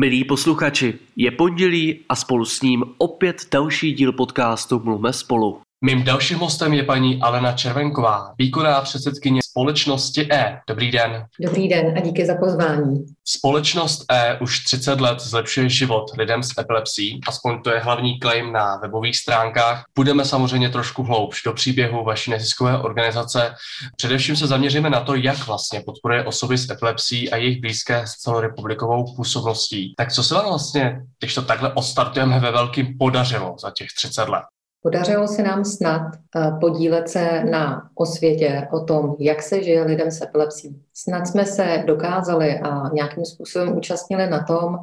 Milí posluchači, je pondělí a spolu s ním opět další díl podcastu Mluvme spolu. Mým dalším hostem je paní Alena Červenková, výkonná předsedkyně společnosti E. Dobrý den. Dobrý den a díky za pozvání. Společnost E už 30 let zlepšuje život lidem s epilepsí, aspoň to je hlavní claim na webových stránkách. Budeme samozřejmě trošku hloubš do příběhu vaší neziskové organizace. Především se zaměříme na to, jak vlastně podporuje osoby s epilepsí a jejich blízké s celorepublikovou působností. Tak co se vám vlastně, když to takhle odstartujeme ve velkým, podařilo za těch 30 let? Podařilo se nám snad eh, podílet se na osvětě o tom, jak se žije lidem s epilepsí. Snad jsme se dokázali a nějakým způsobem účastnili na tom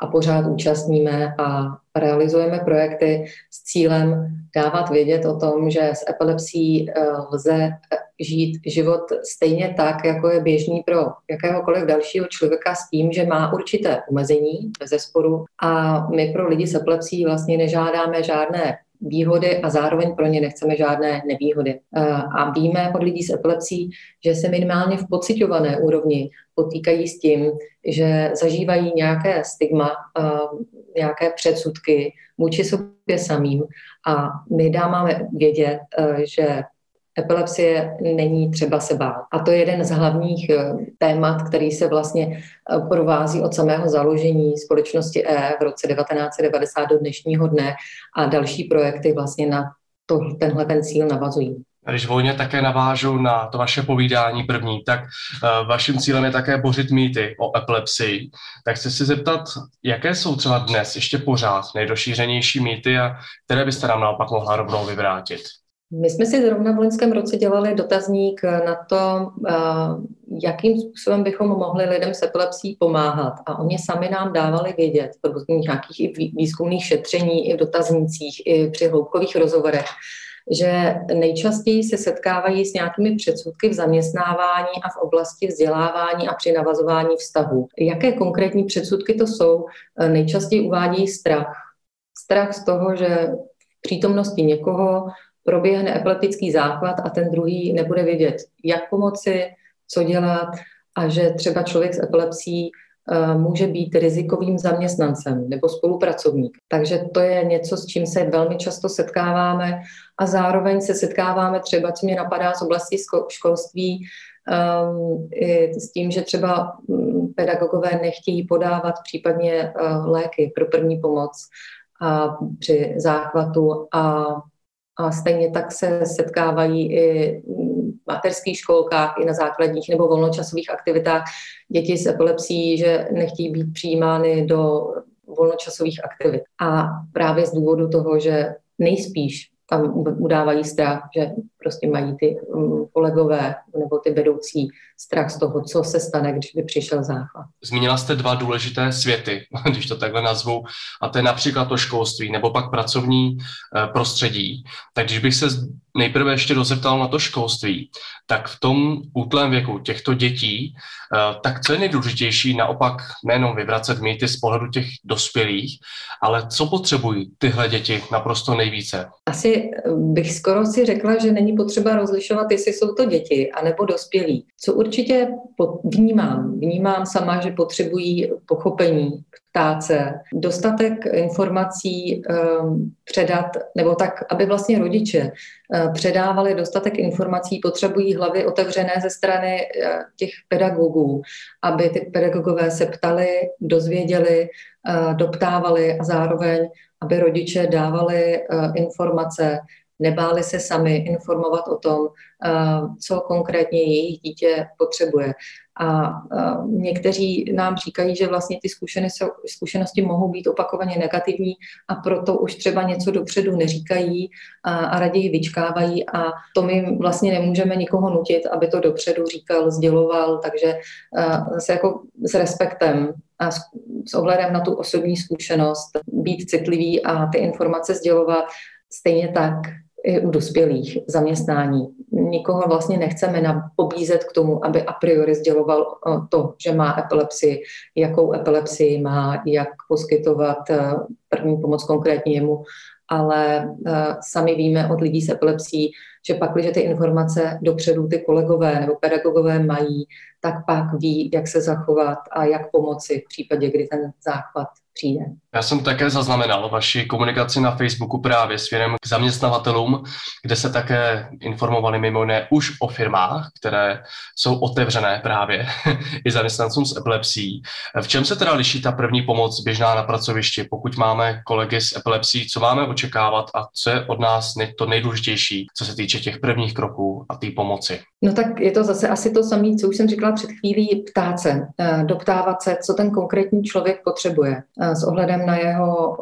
a pořád účastníme a realizujeme projekty s cílem dávat vědět o tom, že s epilepsí eh, lze eh, žít život stejně tak, jako je běžný pro jakéhokoliv dalšího člověka s tím, že má určité omezení ve zesporu a my pro lidi s epilepsí vlastně nežádáme žádné výhody a zároveň pro ně nechceme žádné nevýhody. Eh, a víme od lidí s epilepsí, že se minimálně v pocitované úrovni potýkají s tím, že zažívají nějaké stigma, eh, nějaké předsudky vůči sobě samým a my dáváme vědět, eh, že epilepsie není třeba se bát. A to je jeden z hlavních eh, témat, který se vlastně eh, provází od samého založení společnosti E v roce 1990 do dnešního dne a další projekty vlastně na to, tenhle ten cíl navazují. Když volně také navážu na to vaše povídání první, tak uh, vaším cílem je také bořit mýty o epilepsii. Tak chci si zeptat, jaké jsou třeba dnes ještě pořád nejdošířenější mýty a které byste nám naopak mohla rovnou vyvrátit? My jsme si zrovna v loňském roce dělali dotazník na to, eh, jakým způsobem bychom mohli lidem s epilepsí pomáhat. A oni sami nám dávali vědět, v nějakých i výzkumných šetření, i v dotaznících, i při hloubkových rozhovorech, že nejčastěji se setkávají s nějakými předsudky v zaměstnávání a v oblasti vzdělávání a při navazování vztahu. Jaké konkrétní předsudky to jsou? Eh, nejčastěji uvádějí strach. Strach z toho, že přítomnosti někoho proběhne epileptický záchvat a ten druhý nebude vědět, jak pomoci, co dělat a že třeba člověk s epilepsií eh, může být rizikovým zaměstnancem nebo spolupracovník. Takže to je něco, s čím se velmi často setkáváme a zároveň se setkáváme třeba, co mě napadá z oblasti školství, i s tím, že třeba mm, pedagogové nechtějí podávat případně uh, léky pro první pomoc a při záchvatu a a stejně tak se setkávají i v materských školkách, i na základních nebo volnočasových aktivitách děti s epilepsií, že nechtějí být přijímány do volnočasových aktivit. A právě z důvodu toho, že nejspíš tam udávají strach, že prostě mají ty um, kolegové nebo ty vedoucí strach z toho, co se stane, když by přišel záchvat. Zmínila jste dva důležité světy, když to takhle nazvu, a to je například to školství nebo pak pracovní eh, prostředí. Tak když bych se nejprve ještě dozeptal na to školství, tak v tom útlém věku těchto dětí, eh, tak co je nejdůležitější naopak nejenom vyvracet mýty z pohledu těch dospělých, ale co potřebují tyhle děti naprosto nejvíce? Asi bych skoro si řekla, že není potřeba rozlišovat, jestli jsou to děti anebo dospělí. Co určitě vnímám, vnímám sama, že potřebují pochopení, ptáce, dostatek informací um, předat, nebo tak, aby vlastně rodiče uh, předávali dostatek informací, potřebují hlavy otevřené ze strany uh, těch pedagogů, aby ty pedagogové se ptali, dozvěděli, uh, doptávali a zároveň, aby rodiče dávali informace, nebáli se sami informovat o tom, eh, co konkrétně jejich dítě potřebuje. A někteří nám říkají, že vlastně ty zkušenosti mohou být opakovaně negativní a proto už třeba něco dopředu neříkají a, raději vyčkávají a to my vlastně nemůžeme nikoho nutit, aby to dopředu říkal, sděloval, takže zase jako s respektem a s, s ohledem na tu osobní zkušenost být citlivý a ty informace sdělovat stejně tak i u dospělých zaměstnání. Nikoho vlastně nechceme pobízet k tomu, aby a priori sděloval eh, to, že má epilepsii, jakou epilepsii má, jak poskytovat eh, první pomoc konkrétně jemu, ale uh, sami víme od lidí s epilepsií, že pak, když ty informace dopředu ty kolegové nebo pedagogové mají, tak pak ví, jak se zachovat a jak pomoci v případě, kdy ten záchvat přijde. Já jsem také zaznamenal vaši komunikaci na Facebooku právě směrem k zaměstnavatelům, kde se také informovali mimo jiné už o firmách, které jsou otevřené právě i zaměstnancům s epilepsií. V čem se teda liší ta první pomoc běžná na pracovišti, pokud máme kolegy s epilepsií, co máme očekávat a co je od nás to nejdůležitější, co se týče těch prvních kroků a té pomoci? No tak je to zase asi to samé, co už jsem říkala před chvílí, ptát se, eh, doptávat se, co ten konkrétní člověk potřebuje eh, s ohledem na jeho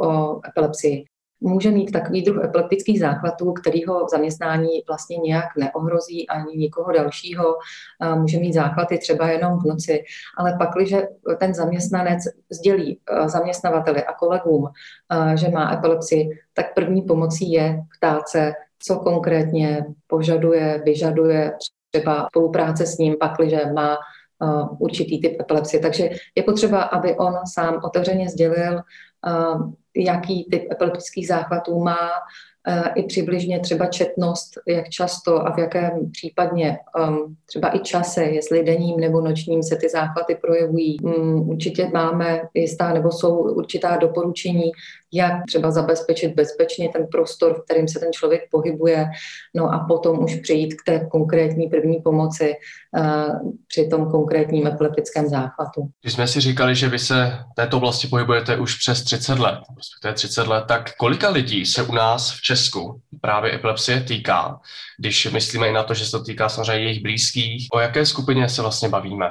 epilepsii. Může mít takový druh epileptických záchvatů, který ho v zaměstnání vlastně nějak neohrozí ani nikoho dalšího. Eh, může mít záchvaty třeba jenom v noci, ale pak, když ten zaměstnanec sdělí zaměstnavateli a kolegům, že má epilepsii, tak první pomocí je ptát se, co konkrétně požaduje, vyžaduje třeba spolupráce s ním, pakliže má uh, určitý typ epilepsie. Takže je potřeba, aby on sám otevřeně sdělil, uh, jaký typ epileptických záchvatů má, i přibližně třeba četnost, jak často a v jakém případně um, třeba i čase, jestli denním nebo nočním se ty záchvaty projevují. Um, určitě máme jistá nebo jsou určitá doporučení, jak třeba zabezpečit bezpečně ten prostor, v kterém se ten člověk pohybuje, no a potom už přejít k té konkrétní první pomoci uh, při tom konkrétním epileptickém záchvatu. Když jsme si říkali, že vy se této oblasti pohybujete už přes 30 let, respektive 30 let, tak kolika lidí se u nás v Česku právě epilepsie týká, když myslíme i na to, že se to týká samozřejmě jejich blízkých, o jaké skupině se vlastně bavíme?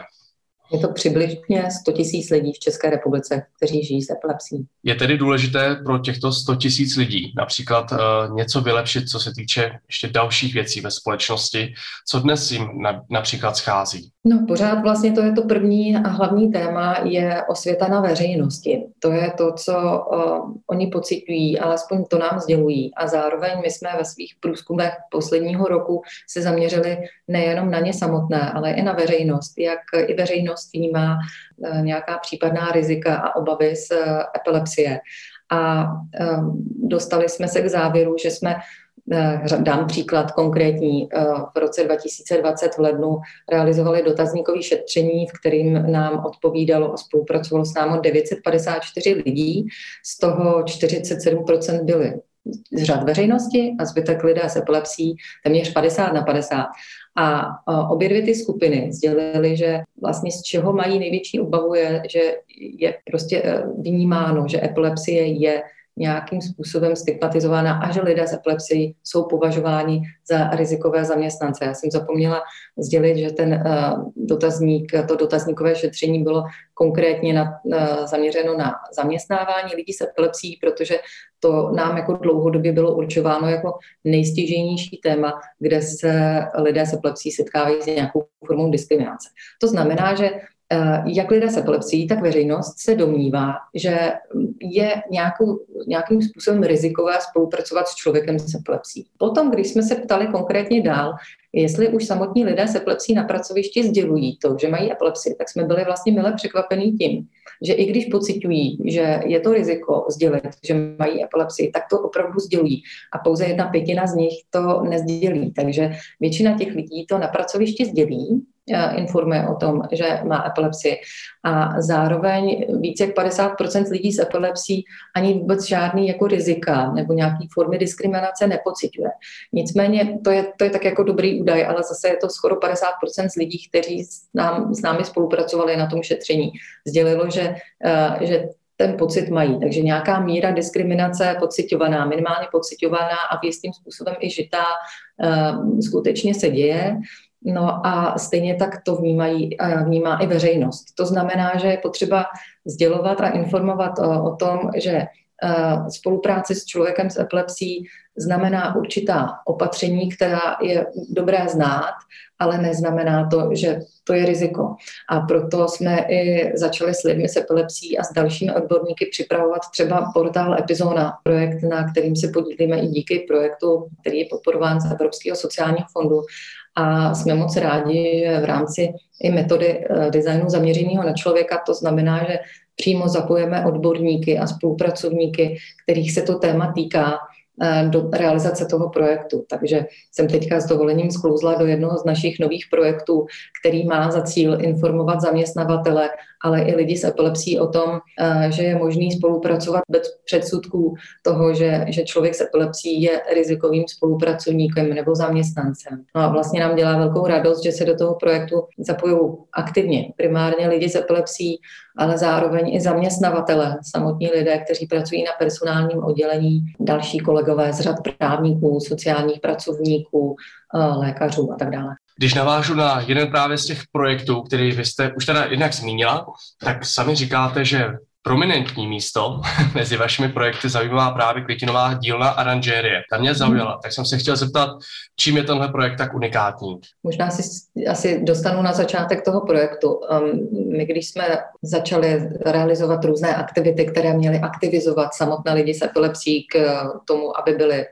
Je to přibližně 100 tisíc lidí v České republice, kteří žijí s epilepsí. Je tedy důležité pro těchto 100 tisíc lidí například uh, něco vylepšit, co se týče ještě dalších věcí ve společnosti, co dnes jim na, například schází? No pořád vlastně to je to první a hlavní téma je osvěta na veřejnosti. To je to, co uh, oni pocitují, alespoň to nám sdělují. A zároveň my jsme ve svých průzkumech posledního roku se zaměřili nejenom na ně samotné, ale i na veřejnost, jak i veřejnost vnímá uh, nějaká případná rizika a obavy z uh, epilepsie. A um, dostali jsme se k závěru, že jsme dám příklad konkrétní. Eh, v roce 2020 v lednu realizovali dotazníkové šetření, v kterým nám odpovídalo a spolupracovalo s námi 954 lidí, z toho 47% byly z řad veřejnosti a zbytek lidé s epilepsí téměř 50 na 50. A obě dvě ty skupiny sdělily, že vlastně z čeho mají největší obavu je, že je prostě eh, vnímáno, že epilepsie je nějakým způsobem stigmatizována a že lidé s epilepsií jsou považováni za rizikové zaměstnance. Já jsem zapomněla sdělit, že ten uh, dotazník, to dotazníkové šetření bylo konkrétně na, uh, zaměřeno na zaměstnávání lidí s epilepsií, protože to nám jako dlouhodobě bylo určováno jako nejstěžejnější téma, kde se lidé s epilepsií setkávají s nějakou formou diskriminace. To znamená, že Eh, jak lidé s epilepsií, tak veřejnost se domnívá, že je nějakou, nějakým způsobem rizikové spolupracovat s člověkem s epilepsií. Potom, když jsme se ptali konkrétně dál, jestli už samotní lidé s epilepsií na pracovišti sdělují to, že mají epilepsii, tak jsme byli vlastně mile překvapení tím, že i když pocitují, že je to riziko sdělit, že mají epilepsii, tak to opravdu sdělují. A pouze jedna pětina z nich to nezdělí. Takže většina těch lidí to na pracovišti sdělí, Eh, informuje o tom, že má epilepsii. A zároveň více jak 50% lidí s epilepsií ani vůbec žádný jako rizika nebo nějaký formy diskriminace nepocituje. Nicméně to je, to je tak jako dobrý údaj, ale zase je to skoro 50% z lidí, kteří s, nám, s námi spolupracovali na tom šetření. Sdělilo, že, uh, že ten pocit mají. Takže nějaká míra diskriminace pocitovaná, minimálně pocitovaná a v jistým způsobem i žitá uh, skutečně se děje. No a stejně tak to vnímají, vnímá i veřejnost. To znamená, že je potřeba sdělovat a informovat o, o tom, že spolupráce s člověkem s epilepsií znamená určitá opatření, která je dobré znát, ale neznamená to, že to je riziko. A proto jsme i začali s lidmi s epilepsií a s dalšími odborníky připravovat třeba portál Epizona, projekt, na kterým se podílíme i díky projektu, který je podporován z Evropského sociálního fondu. A jsme moc rádi, že v rámci i metody eh, designu zaměřeného na člověka, to znamená, že přímo zapojeme odborníky a spolupracovníky, kterých se to téma týká, eh, do realizace toho projektu. Takže jsem teďka s dovolením sklouzla do jednoho z našich nových projektů, který má za cíl informovat zaměstnavatele, ale i lidi s epilepsí o tom, eh, že je možný spolupracovat bez předsudků toho, že, že člověk s epilepsí je rizikovým spolupracovníkem nebo zaměstnancem. No a vlastně nám dělá velkou radost, že se do toho projektu zapojují aktivně primárně lidi s epilepsí, ale zároveň i zaměstnavatele, samotní lidé, kteří pracují na personálním oddělení, další kolegové z řad právníků, sociálních pracovníků, eh, lékařů a tak dále. Když navážu na jeden právě z těch projektů, který vy jste už teda jednak zmínila, tak sami říkáte, že prominentní místo mezi vašimi projekty zajímavá právě květinová dílna aranžérie. Ta mě zaujala, tak jsem se chtěl zeptat, čím je tenhle projekt tak unikátní? Možná si asi dostanu na začátek toho projektu. My, když jsme začali realizovat různé aktivity, které měly aktivizovat samotné lidi s epilepsí k tomu, aby byli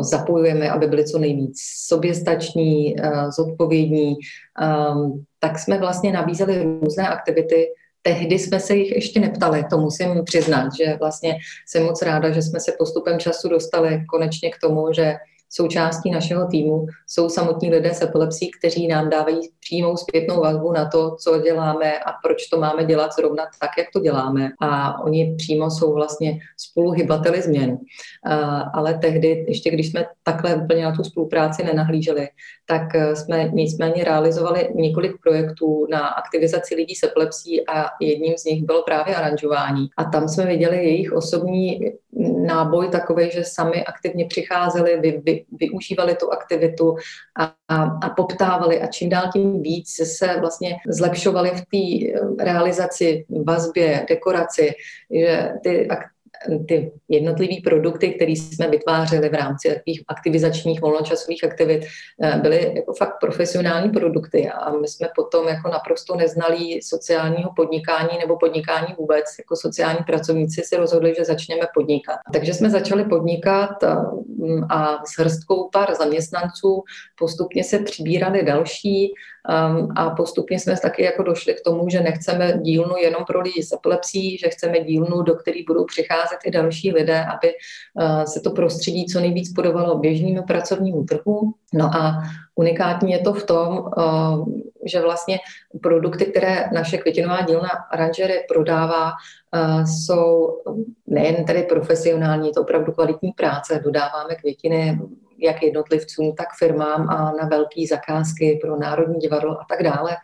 zapojujeme, aby byli co nejvíc soběstační, uh, zodpovědní, um, tak jsme vlastně nabízeli různé aktivity, Tehdy jsme se jich ještě neptali, to musím přiznat, že vlastně jsem moc ráda, že jsme se postupem času dostali konečně k tomu, že součástí našeho týmu jsou samotní lidé s epilepsí, kteří nám dávají přímou zpětnou vazbu na to, co děláme a proč to máme dělat zrovna tak, jak to děláme. A oni přímo jsou vlastně spoluhybateli změn. Ale tehdy, ještě když jsme takhle úplně na tu spolupráci nenahlíželi, tak e, jsme nicméně realizovali několik projektů na aktivizaci lidí s epilepsí a jedním z nich bylo právě aranžování. A tam jsme viděli jejich osobní náboj takový, že sami aktivně přicházeli, vy, vy, využívali tu aktivitu a, a, a poptávali. A čím dál tím víc se vlastně zlepšovali v té realizaci, vazbě, dekoraci, že ty ty jednotlivé produkty, které jsme vytvářeli v rámci takových aktivizačních volnočasových aktivit, eh, byly jako fakt profesionální produkty a my jsme potom jako naprosto neznalí sociálního podnikání nebo podnikání vůbec, jako sociální pracovníci si rozhodli, že začneme podnikat. Takže jsme začali podnikat a, mm, a s hrstkou pár zaměstnanců postupně se přibírali další Um, a postupně jsme taky jako došli k tomu, že nechceme dílnu jenom pro lidi s epilepsí, že chceme dílnu, do které budou přicházet i další lidé, aby uh, se to prostředí co nejvíc podobalo běžnému pracovnímu trhu. No a unikátní je to v tom, uh, že vlastně produkty, které naše květinová dílna Aranžery prodává, uh, jsou nejen tedy profesionální, to opravdu kvalitní práce. Dodáváme květiny jak jednotlivcům, tak firmám a na velké zakázky pro Národní divadlo a tak dále.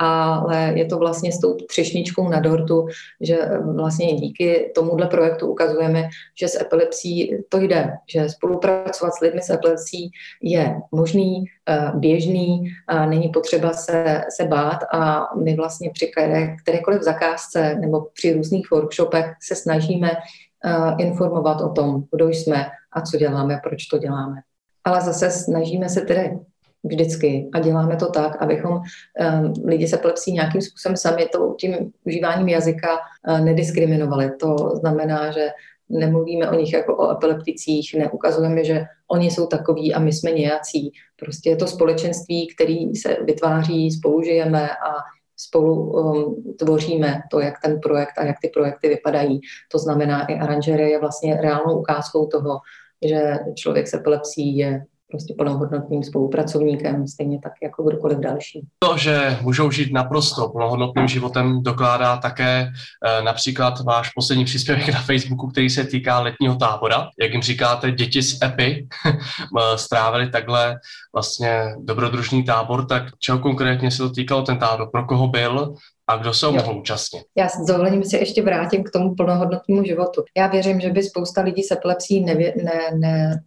Ale je to vlastně s tou třešničkou na dortu, že vlastně díky tomuhle projektu ukazujeme, že s epilepsí to jde, že spolupracovat s lidmi s epilepsí je možný, eh, běžný, a není potřeba se, se bát a my vlastně při které, kterékoliv zakázce nebo při různých workshopech se snažíme eh, informovat o tom, kdo jsme a co děláme, proč to děláme ale zase snažíme se tedy vždycky a děláme to tak, abychom um, lidi se epilepsí nějakým způsobem sami to, tím užíváním jazyka uh, nediskriminovali. To znamená, že nemluvíme o nich jako o epilepticích, neukazujeme, že oni jsou takový a my jsme nějací. Prostě je to společenství, který se vytváří, spolužijeme a spolu um, tvoříme to, jak ten projekt a jak ty projekty vypadají. To znamená, i aranžerie je vlastně reálnou ukázkou toho, že člověk s epilepsí je prostě plnohodnotným spolupracovníkem, stejně tak jako kdokoliv další. To, že můžou žít naprosto plnohodnotným životem, dokládá také e, například váš poslední příspěvek na Facebooku, který se týká letního tábora. Jak jim říkáte, děti z EPI strávili takhle vlastně dobrodružný tábor, tak čeho konkrétně se to týkalo ten tábor, pro koho byl a kdo se ho mohl účastnit. Já s dovolením se ještě vrátím k tomu plnohodnotnému životu. Já věřím, že by spousta lidí s epilepsí nevě, ne, ne,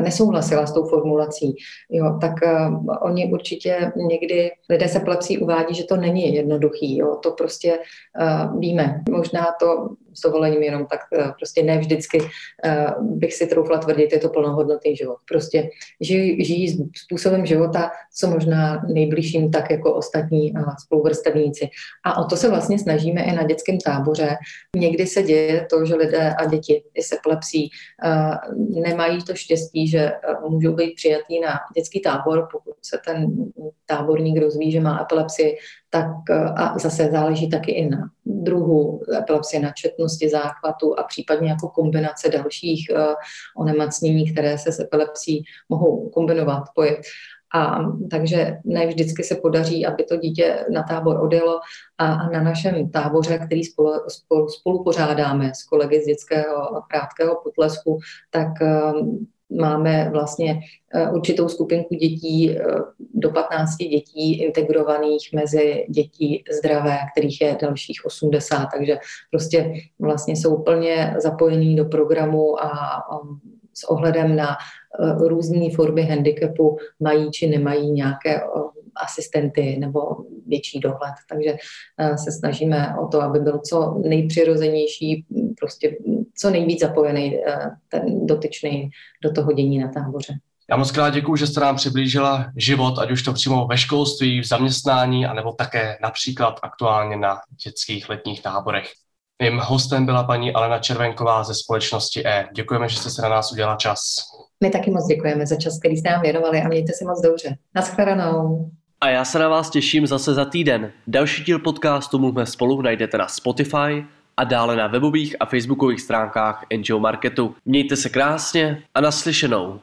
nesouhlasila s tou formulací, jo, tak uh, oni určitě někdy lidé se epilepsí uvádí, že to není jednoduchý, jo, to prostě uh, víme. Možná to s dovolením jenom tak uh, prostě ne vždycky uh, bych si troufla tvrdit, je to plnohodnotný život. Prostě žijí, žijí způsobem života, co možná nejbližším tak jako ostatní uh, spoluvrstevníci. A o to se vlastně snažíme i na dětském táboře. Někdy se děje to, že lidé a děti i s epilepsí uh, nemají to štěstí, že můžou být přijatí na dětský tábor, pokud se ten táborník rozví, že má epilepsii, tak a zase záleží taky i na druhu epilepsie, na četnosti záchvatu a případně jako kombinace dalších onemocnění, které se s epilepsí mohou kombinovat, pojit. A takže ne vždycky se podaří, aby to dítě na tábor odjelo a na našem táboře, který spolu, spolu, spolu pořádáme s kolegy z dětského krátkého potlesku, tak um, máme vlastně určitou skupinku dětí, do 15 dětí integrovaných mezi dětí zdravé, kterých je dalších 80, takže prostě vlastně jsou plně zapojení do programu a um, s ohledem na eh, různé formy handicapu mají či nemají nějaké eh, asistenty nebo větší dohled. Takže eh, se snažíme o to, aby byl co nejpřirozenější, prostě co nejvíc zapojený ten dotyčný do toho dění na táboře. Já moc krát děkuji, že jste nám přiblížila život, ať už to přímo ve školství, v zaměstnání, anebo také například aktuálně na dětských letních táborech. Mým hostem byla paní Alena Červenková ze společnosti E. Děkujeme, že jste se na nás udělala čas. My taky moc děkujeme za čas, který jste nám věnovali a mějte si moc dobře. Naschledanou. A já se na vás těším zase za týden. Další díl podcastu Mluvme spolu najdete na Spotify a dále na webových a facebookových stránkách NGO Marketu. Mějte se krásně a naslyšenou.